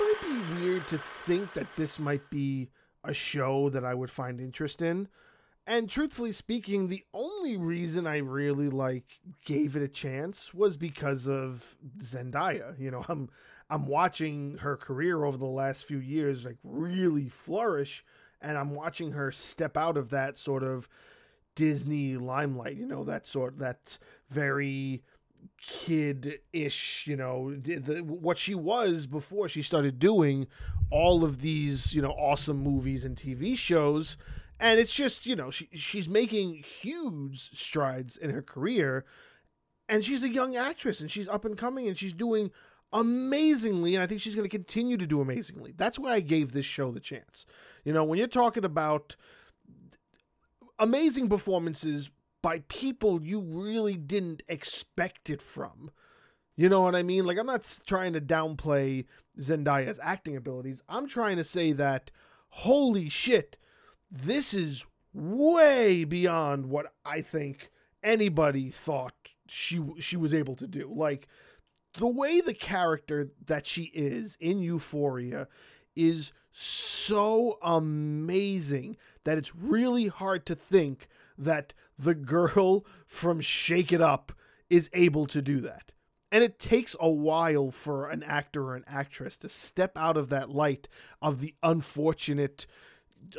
might be weird to think that this might be a show that I would find interest in. And truthfully speaking, the only reason I really like gave it a chance was because of Zendaya. You know, I'm I'm watching her career over the last few years like really flourish and I'm watching her step out of that sort of Disney limelight, you know, that sort that very kid-ish, you know, the, what she was before she started doing all of these, you know, awesome movies and TV shows. And it's just, you know, she she's making huge strides in her career and she's a young actress and she's up and coming and she's doing amazingly and I think she's going to continue to do amazingly. That's why I gave this show the chance. You know, when you're talking about amazing performances by people you really didn't expect it from. You know what I mean? Like, I'm not trying to downplay Zendaya's acting abilities. I'm trying to say that, holy shit, this is way beyond what I think anybody thought she she was able to do. Like the way the character that she is in Euphoria is so amazing that it's really hard to think that the girl from Shake It Up is able to do that. And it takes a while for an actor or an actress to step out of that light of the unfortunate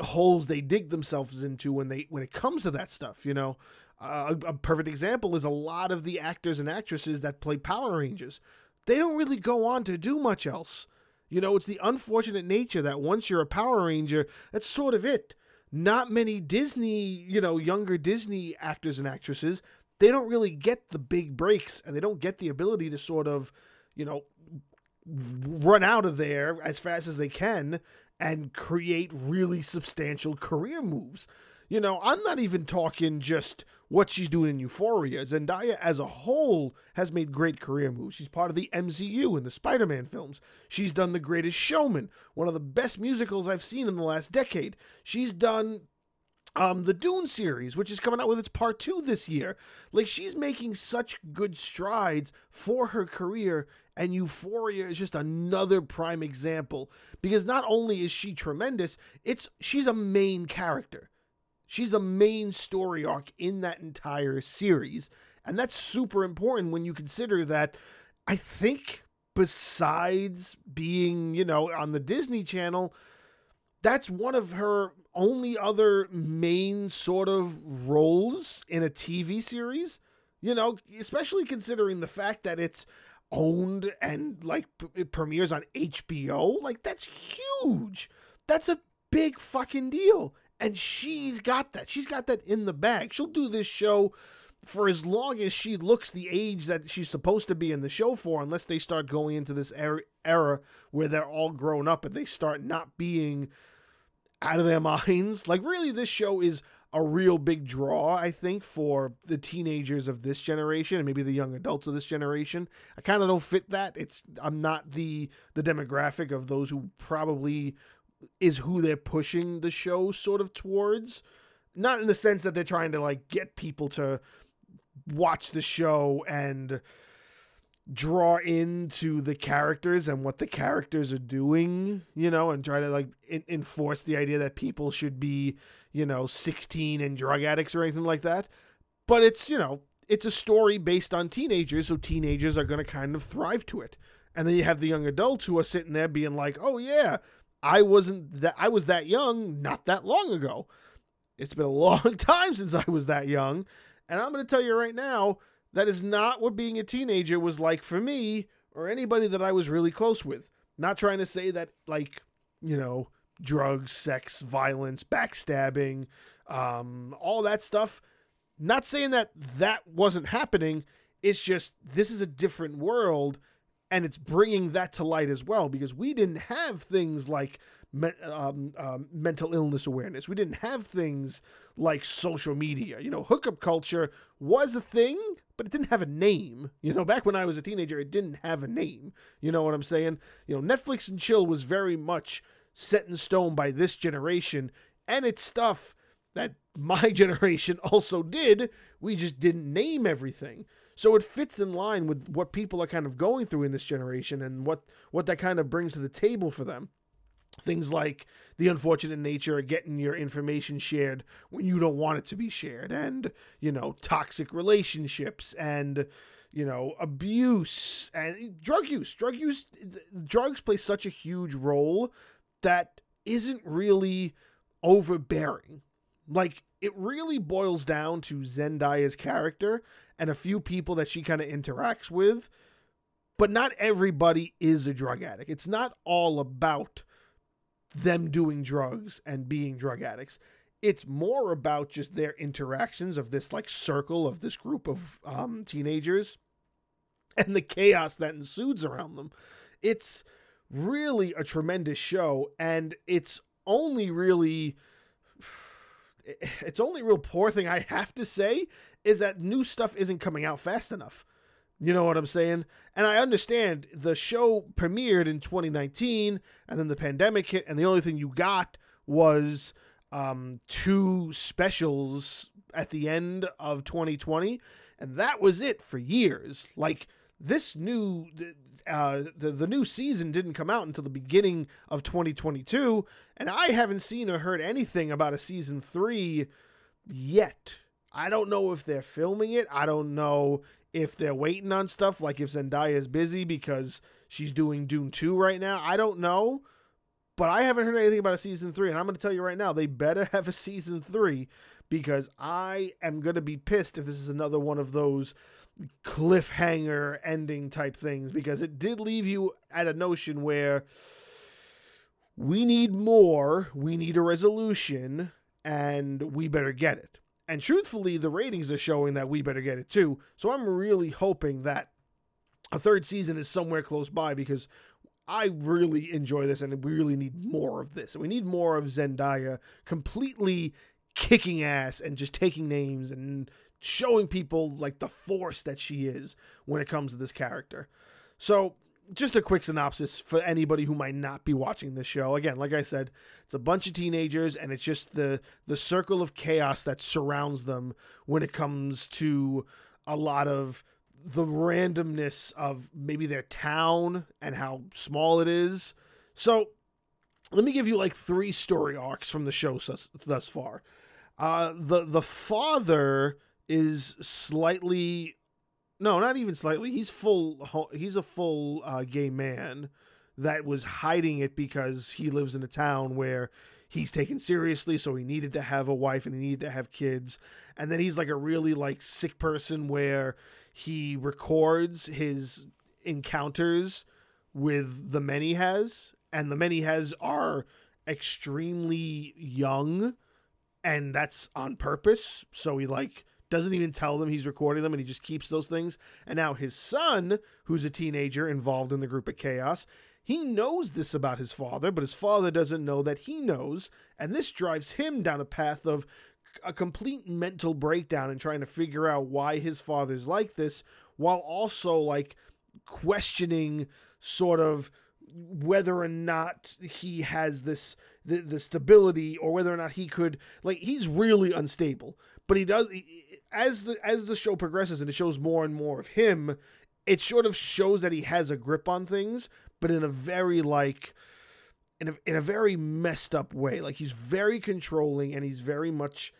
holes they dig themselves into when they when it comes to that stuff, you know. Uh, a, a perfect example is a lot of the actors and actresses that play Power Rangers. They don't really go on to do much else. You know, it's the unfortunate nature that once you're a Power Ranger, that's sort of it not many Disney, you know, younger Disney actors and actresses, they don't really get the big breaks and they don't get the ability to sort of, you know, run out of there as fast as they can and create really substantial career moves. You know, I'm not even talking just what she's doing in Euphoria. Zendaya as a whole has made great career moves. She's part of the MCU in the Spider Man films. She's done The Greatest Showman, one of the best musicals I've seen in the last decade. She's done um, the Dune series, which is coming out with its part two this year. Like, she's making such good strides for her career, and Euphoria is just another prime example because not only is she tremendous, it's she's a main character. She's a main story arc in that entire series. And that's super important when you consider that I think besides being, you know, on the Disney Channel, that's one of her only other main sort of roles in a TV series. You know, especially considering the fact that it's owned and like it premieres on HBO. Like, that's huge. That's a big fucking deal. And she's got that. She's got that in the bag. She'll do this show for as long as she looks the age that she's supposed to be in the show for, unless they start going into this era, era where they're all grown up and they start not being out of their minds. Like, really, this show is a real big draw, I think, for the teenagers of this generation and maybe the young adults of this generation. I kind of don't fit that. It's I'm not the the demographic of those who probably is who they're pushing the show sort of towards. Not in the sense that they're trying to like get people to watch the show and draw into the characters and what the characters are doing, you know, and try to like in- enforce the idea that people should be, you know, 16 and drug addicts or anything like that. But it's, you know, it's a story based on teenagers, so teenagers are going to kind of thrive to it. And then you have the young adults who are sitting there being like, "Oh yeah, I wasn't that I was that young not that long ago. It's been a long time since I was that young, and I'm going to tell you right now that is not what being a teenager was like for me or anybody that I was really close with. Not trying to say that like, you know, drugs, sex, violence, backstabbing, um, all that stuff. Not saying that that wasn't happening. It's just this is a different world and it's bringing that to light as well because we didn't have things like me- um, um, mental illness awareness. We didn't have things like social media. You know, hookup culture was a thing, but it didn't have a name. You know, back when I was a teenager, it didn't have a name. You know what I'm saying? You know, Netflix and chill was very much set in stone by this generation, and it's stuff that my generation also did. We just didn't name everything. So it fits in line with what people are kind of going through in this generation and what what that kind of brings to the table for them. Things like the unfortunate nature of getting your information shared when you don't want it to be shared, and, you know, toxic relationships and, you know, abuse and drug use. Drug use, drugs play such a huge role that isn't really overbearing. Like, it really boils down to Zendaya's character and a few people that she kind of interacts with. But not everybody is a drug addict. It's not all about them doing drugs and being drug addicts. It's more about just their interactions of this like circle of this group of um, teenagers and the chaos that ensues around them. It's really a tremendous show, and it's only really it's only real poor thing I have to say is that new stuff isn't coming out fast enough. You know what I'm saying? And I understand the show premiered in 2019 and then the pandemic hit, and the only thing you got was um, two specials at the end of 2020, and that was it for years. Like this new uh, the the new season didn't come out until the beginning of 2022, and I haven't seen or heard anything about a season three yet. I don't know if they're filming it. I don't know if they're waiting on stuff, like if Zendaya is busy because she's doing Dune 2 right now. I don't know. But I haven't heard anything about a season three. And I'm going to tell you right now, they better have a season three because I am going to be pissed if this is another one of those cliffhanger ending type things because it did leave you at a notion where we need more, we need a resolution, and we better get it. And truthfully, the ratings are showing that we better get it too. So I'm really hoping that a third season is somewhere close by because I really enjoy this and we really need more of this. We need more of Zendaya completely kicking ass and just taking names and showing people like the force that she is when it comes to this character. So just a quick synopsis for anybody who might not be watching this show. Again, like I said, it's a bunch of teenagers and it's just the the circle of chaos that surrounds them when it comes to a lot of the randomness of maybe their town and how small it is. So, let me give you like three story arcs from the show thus, thus far. Uh, the the father is slightly no, not even slightly. He's full. He's a full uh, gay man that was hiding it because he lives in a town where he's taken seriously. So he needed to have a wife and he needed to have kids. And then he's like a really like sick person where he records his encounters with the men he has, and the men he has are extremely young, and that's on purpose. So he like doesn't even tell them he's recording them and he just keeps those things. And now his son, who's a teenager involved in the group of chaos, he knows this about his father, but his father doesn't know that he knows. And this drives him down a path of a complete mental breakdown and trying to figure out why his father's like this while also like questioning sort of whether or not he has this the, the stability or whether or not he could like he's really unstable but he does as the as the show progresses and it shows more and more of him, it sort of shows that he has a grip on things, but in a very like in a, in a very messed up way. Like he's very controlling and he's very much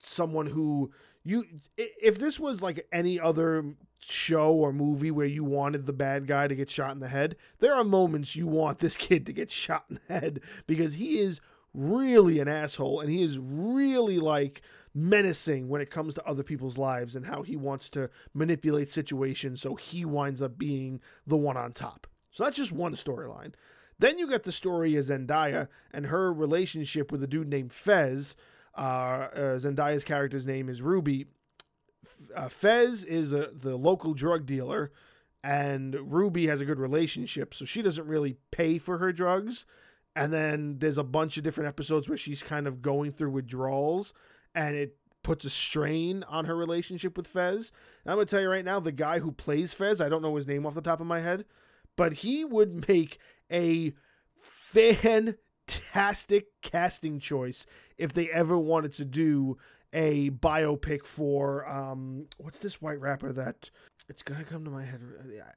someone who you if this was like any other show or movie where you wanted the bad guy to get shot in the head, there are moments you want this kid to get shot in the head because he is really an asshole and he is really like menacing when it comes to other people's lives and how he wants to manipulate situations so he winds up being the one on top. So that's just one storyline. Then you get the story of Zendaya and her relationship with a dude named Fez. Uh, uh, Zendaya's character's name is Ruby. Uh, Fez is a, the local drug dealer, and Ruby has a good relationship, so she doesn't really pay for her drugs. And then there's a bunch of different episodes where she's kind of going through withdrawals and it puts a strain on her relationship with Fez. And I'm gonna tell you right now, the guy who plays Fez, I don't know his name off the top of my head, but he would make a fantastic fantastic casting choice if they ever wanted to do a biopic for um what's this white rapper that it's gonna come to my head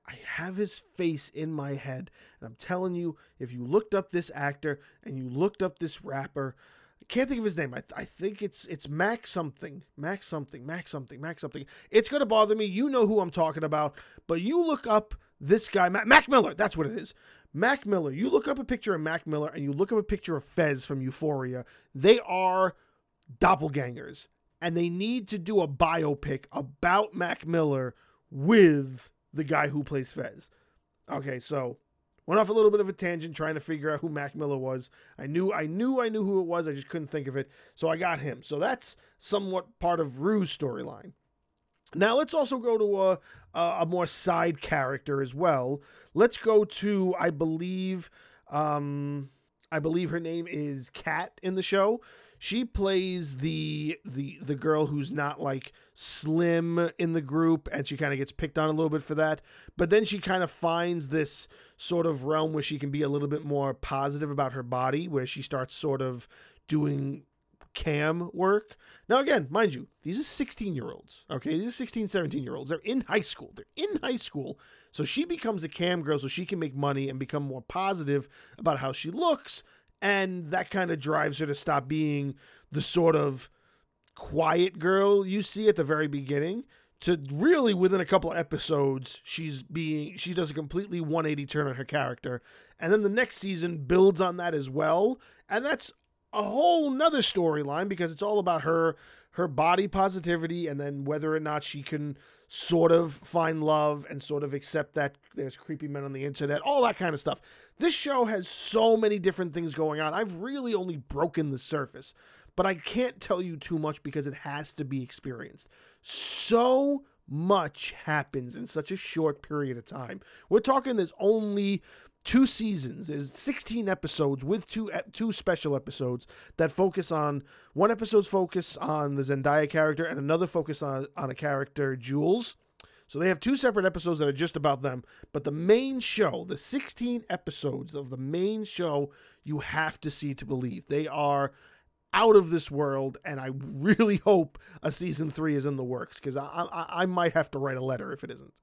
i have his face in my head and i'm telling you if you looked up this actor and you looked up this rapper I can't think of his name. I, I think it's it's Mac something, Mac something, Mac something, Mac something. It's gonna bother me. You know who I'm talking about, but you look up this guy, Mac, Mac Miller. That's what it is. Mac Miller. You look up a picture of Mac Miller and you look up a picture of Fez from Euphoria. They are doppelgangers, and they need to do a biopic about Mac Miller with the guy who plays Fez. Okay, so went off a little bit of a tangent trying to figure out who Mac Miller was. I knew I knew I knew who it was, I just couldn't think of it. So I got him. So that's somewhat part of Rue's storyline. Now let's also go to a, a, more side character as well. Let's go to I believe um I believe her name is Kat in the show she plays the the the girl who's not like slim in the group and she kind of gets picked on a little bit for that. But then she kind of finds this sort of realm where she can be a little bit more positive about her body where she starts sort of doing cam work. Now again mind you these are 16 year olds okay? These are 16 17 year olds they're in high school. They're in high school. So she becomes a cam girl so she can make money and become more positive about how she looks and that kind of drives her to stop being the sort of quiet girl you see at the very beginning to really within a couple of episodes she's being she does a completely 180 turn on her character. And then the next season builds on that as well. And that's a whole nother storyline because it's all about her her body positivity and then whether or not she can sort of find love and sort of accept that there's creepy men on the internet, all that kind of stuff. This show has so many different things going on. I've really only broken the surface, but I can't tell you too much because it has to be experienced. So much happens in such a short period of time. We're talking there's only two seasons. There's 16 episodes with two two special episodes that focus on one episode's focus on the Zendaya character and another focus on on a character Jules. So they have two separate episodes that are just about them, but the main show, the 16 episodes of the main show, you have to see to believe. They are out of this world, and I really hope a season three is in the works because I, I I might have to write a letter if it isn't.